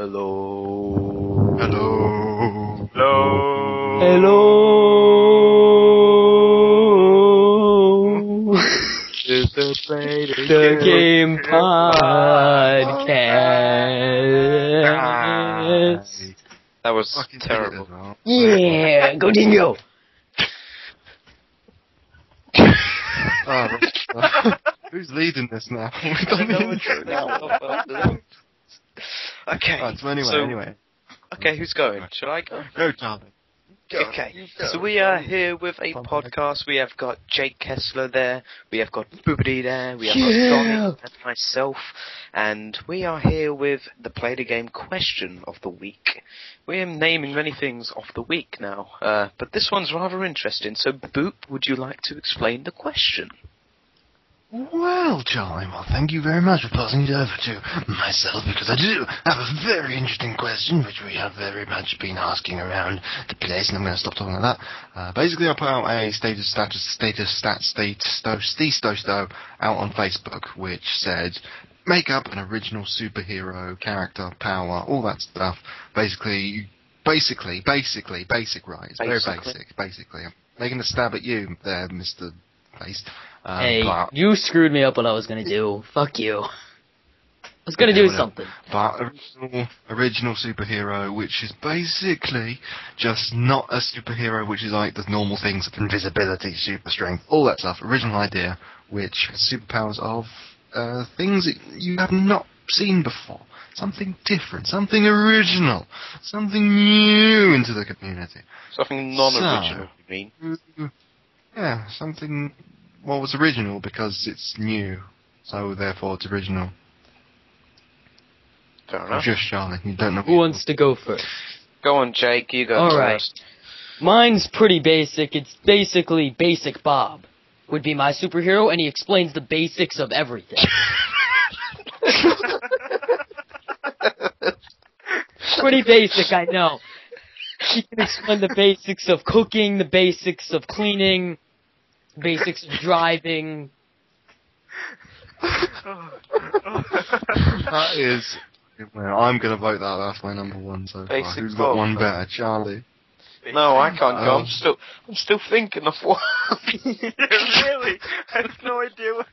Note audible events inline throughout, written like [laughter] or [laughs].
Hello. Hello. Hello. Hello. Is the play the game podcast. That was Fucking terrible. did it as well. Yeah, go Dingo. Oh, right. [laughs] Who's leading this now? We've done the intro now. [laughs] okay. Right, so anyway, so- anyway. Okay, who's going? Should I go? Go, Charlie. Okay, so we are here with a podcast. We have got Jake Kessler there, we have got Boobity there, we have Yeah. got Donny and myself, and we are here with the Play the Game question of the week. We are naming many things of the week now, uh, but this one's rather interesting. So, Boop, would you like to explain the question? Well, Charlie, well, thank you very much for passing it over to myself because I do have a very interesting question which we have very much been asking around the place, and I'm going to stop talking like that. Uh, basically, I put out a status, status, status, stat, state, sto, sto, sto, sto out on Facebook which said make up an original superhero character, power, all that stuff. Basically, basically, basically, basic, right? It's very basic, basically. I'm making a stab at you there, Mr. Face. Um, Hey, but- you screwed me up what I was gonna do. [laughs] Fuck you. I was gonna do something. But original, original superhero, which is basically just not a superhero, which is like the normal things of invisibility, super strength, all that stuff. Original idea, which has superpowers of uh, things that you have not seen before. Something different, something original, something new into the community. Something non-original, you mean? Yeah, something. Well, it's original because it's new, so therefore it's original. Fair I'm enough. just Charlie. You don't know. Who wants to go first? Go on, Jake. You go All first. right. Mine's pretty basic. It's basically Basic Bob would be my superhero, and he explains the basics of everything. [laughs] pretty basic, I know. He can explain the basics of cooking, the basics of cleaning, basics driving. [laughs] that is. Well, I'm gonna vote that. That's my number one so far. Basic Who's got Bob. one better, Charlie? No, I can't go. I'm um, still, I'm still thinking of one. [laughs] really? I have no idea what.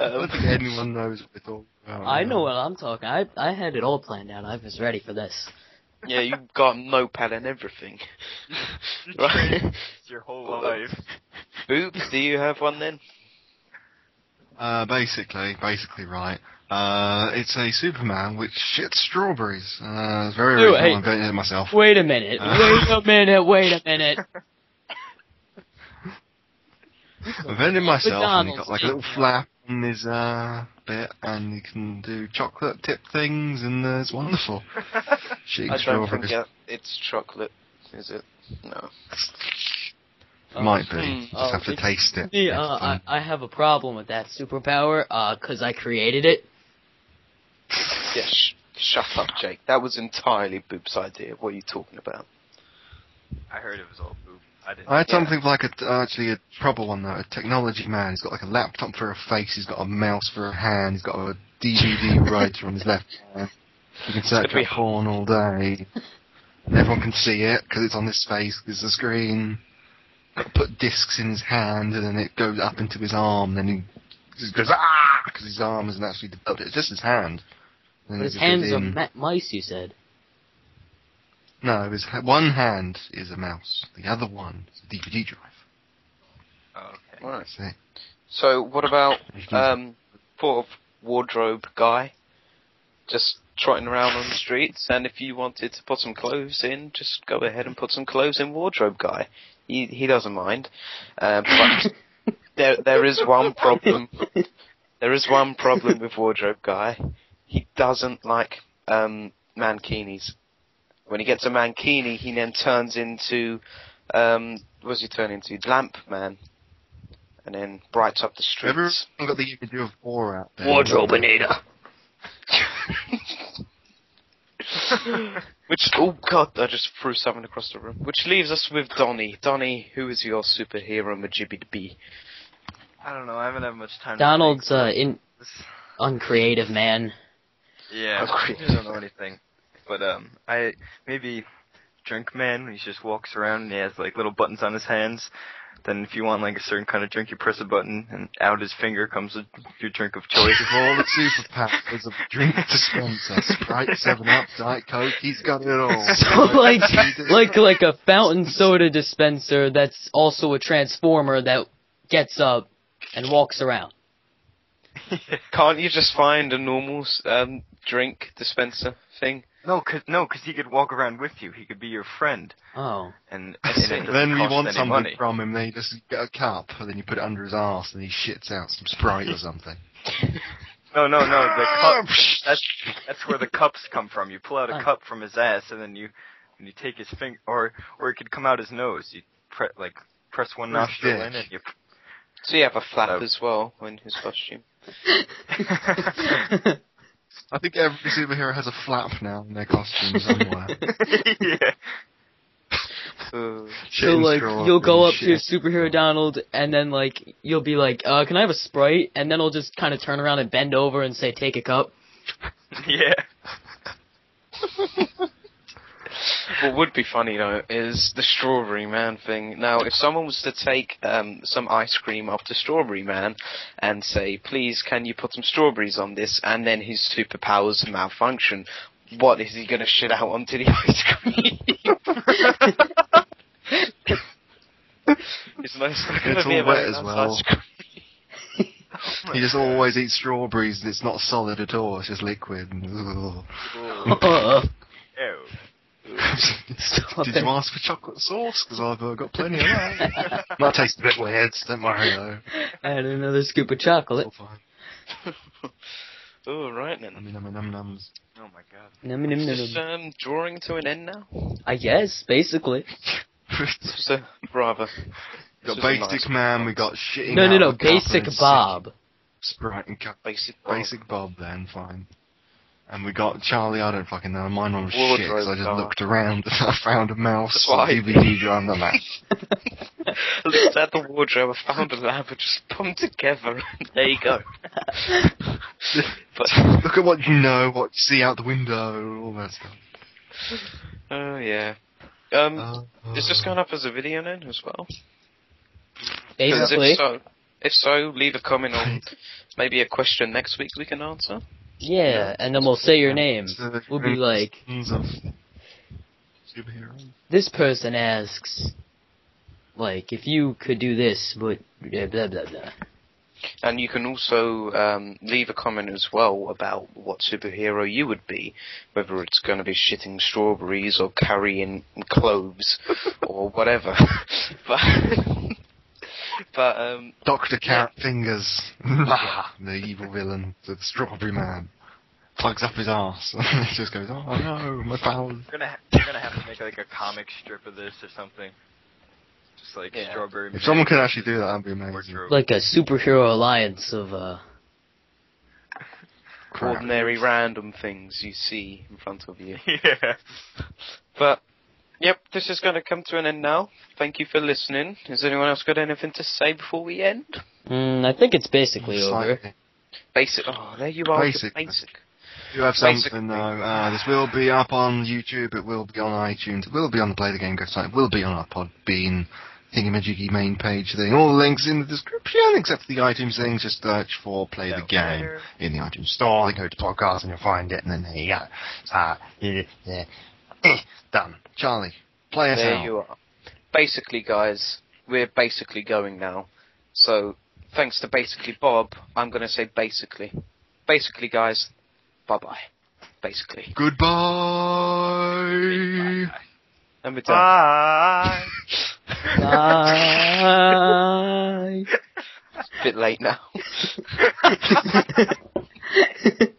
I don't think anyone knows what we're talking about. I know what I'm talking. I I had it all planned out. I was ready for this. Yeah, you've got a notepad and everything. [laughs] You right. trained your whole life. Oops, do you have one then? Uh, basically, basically right. Uh, it's a Superman which shits strawberries. Uh, it's very Dude, original. hey. I invented it myself. Wait a minute. Uh. Wait a minute. Wait a minute. [laughs] I invented it myself, and he McDonald's, got like a little flap on his uh bit, and you can do chocolate tip things, and uh, it's wonderful. [laughs] Shitting I don't think it- it's chocolate, is it? No. Might be. Hmm. Just Oh, have to taste it. See, next uh, I. I have a problem with that superpower, uh, cause I created it. Yeah, sh- shut up, Jake. That was entirely Boop's idea. What are you talking about? I heard it was all poop. I didn't. I had Yeah. something like a, actually a proper one though, a technology man. He's got like a laptop for a face, he's got a mouse for a hand, he's got a DVD [laughs] writer on his left hand. You can search Could be up porn all day. And everyone can see it because it's on his face, because the screen. Got to put discs in his hand and then it goes up into his arm. Then he just goes ah because his arm isn't actually developed. It's just his hand. And But his hands are in. ma- mice, you said. No, his ha- one hand is a mouse. The other one is a DVD drive. Okay. Right. That's it. So, what about You um, sort of wardrobe guy, just trotting around on the streets, and if you wanted to put some clothes in, just go ahead and put some clothes in wardrobe guy. He he doesn't mind. Um, but [laughs] there there is one problem. There is one problem with wardrobe guy. He doesn't like um, mankinis. When he gets a mankini, he then turns into um, what does he turn into? Lamp man, and then brights up the Everyone streets. got the image of war out there. Wardrobeinator. [laughs] Which oh god, I just threw something across the room. Which leaves us with Donny. Donny, who is your superhero Majibby B? I don't know. I haven't had much time. Donald's to uh, in uncreative man. Yeah, Agree. I don't know anything. But um, I maybe drink man. He just walks around and he has like little buttons on his hands. Then if you want like a certain kind of drink, you press a button and out his finger comes a, your drink of choice. With all the superpowers of drink dispenser, Sprite, 7-Up, Diet Coke, he's got it all. [laughs] So like like like a fountain soda dispenser that's also a transformer that gets up and walks around. [laughs] Can't you just find a normal um, drink dispenser thing? No, cause no, 'cause he could walk around with you. He could be your friend, Oh. and, and then you want something money. from him, then you just get a cup, and then you put it under his ass, and he shits out some Sprite or something. [laughs] No, no, no. The cup. [laughs] That's that's where the cups come from. You pull out a cup from his ass, and then you and you take his finger, or or it could come out his nose. You pre- like press one Or nostril dick. in, and you. So you have a flap as well in his costume. [laughs] I think every superhero has a flap now in their costume somewhere. [laughs] yeah. Uh, So like you'll go up and to your superhero Donald and then like you'll be like, uh, can I have a Sprite? And then I'll just kind of turn around and bend over and say, take a cup. [laughs] Yeah. [laughs] what would be funny though is the Strawberry Man thing. Now, if someone was to take um, some ice cream up to Strawberry Man and say, "Please, can you put some strawberries on this?" and then his superpowers malfunction, what is he going to shit out onto the [laughs] ice cream? it's not, it's all wet as well. ice cream. He just always eats strawberries, and it's not solid at all, it's just liquid. [laughs] [laughs] Ugh. Uh, Ew. Stop Did you ask for chocolate sauce? Because I've uh, got plenty of that. [laughs] Might taste a bit weird, don't worry though. Add another scoop of chocolate. All fine. [laughs] oh, right then. Num num num nums. Oh my god. Num, num, num, Just num. um, drawing to an end now. I guess, basically. So, rather. We got This was a basic nice man, one. we got shitting No, no, no. of a cup and Basic Bob. Sprite and cup. Basic. Basic Bob then, fine. And we got Charlie, I don't fucking know, mine was shit, because I just guy. looked around and I found a mouse That's why. DVD drive on that. [laughs] I looked at the wardrobe, I found a lamp, and just put them together, and [laughs] there you go. but, [laughs] Look at what you know, what you see out the window, all that stuff. oh yeah. Um, Uh, is this going up as a video then as well? Basically. If so, if so, leave a comment on maybe a question next week we can answer. Yeah, and then we'll say your name. We'll be like, tons of superheroes. this person asks, like, if you could do this, but blah blah blah blah. And you can also um, leave a comment as well about what superhero you would be, whether it's going to be shitting strawberries or carrying cloves or whatever. [laughs] but but um, Dr. Carrot Fingers. [laughs] the evil villain, the strawberry man. Plugs up his ass [laughs] and he just goes, oh no, my powers. We're gonna ha- we're gonna have to make like a comic strip of this or something. Just like Yeah. strawberry. If someone could actually do that, that'd be amazing. Wardrobe. Like a superhero alliance of, uh, ordinary random things you see in front of you. [laughs] yeah. But yep, this is going to come to an end now. Thank you for listening. Has anyone else got anything to say before we end? mm, I think it's basically over. Slightly. Basic. Oh, there you are. Basic. Basic. You have Basically. something though. Uh, this will be up on YouTube. It will be on iTunes. It will be on the Play the Game website. It will be on our Podbean thingamajiggy main page thing. All the links in the description, except for the iTunes things. Just search for Play the Game there. in the iTunes store. Then go to podcast and you'll find it. And then there you go. Ah, yeah, yeah. Eh, [clears throat] done. Charlie, play us There out. you are. Basically, guys, we're basically going now. So, thanks to basically Bob, I'm going to say basically. Basically, guys, bye bye. Basically. Goodbye. And we're done. Bye. [laughs] Bye. Bit late now. [laughs]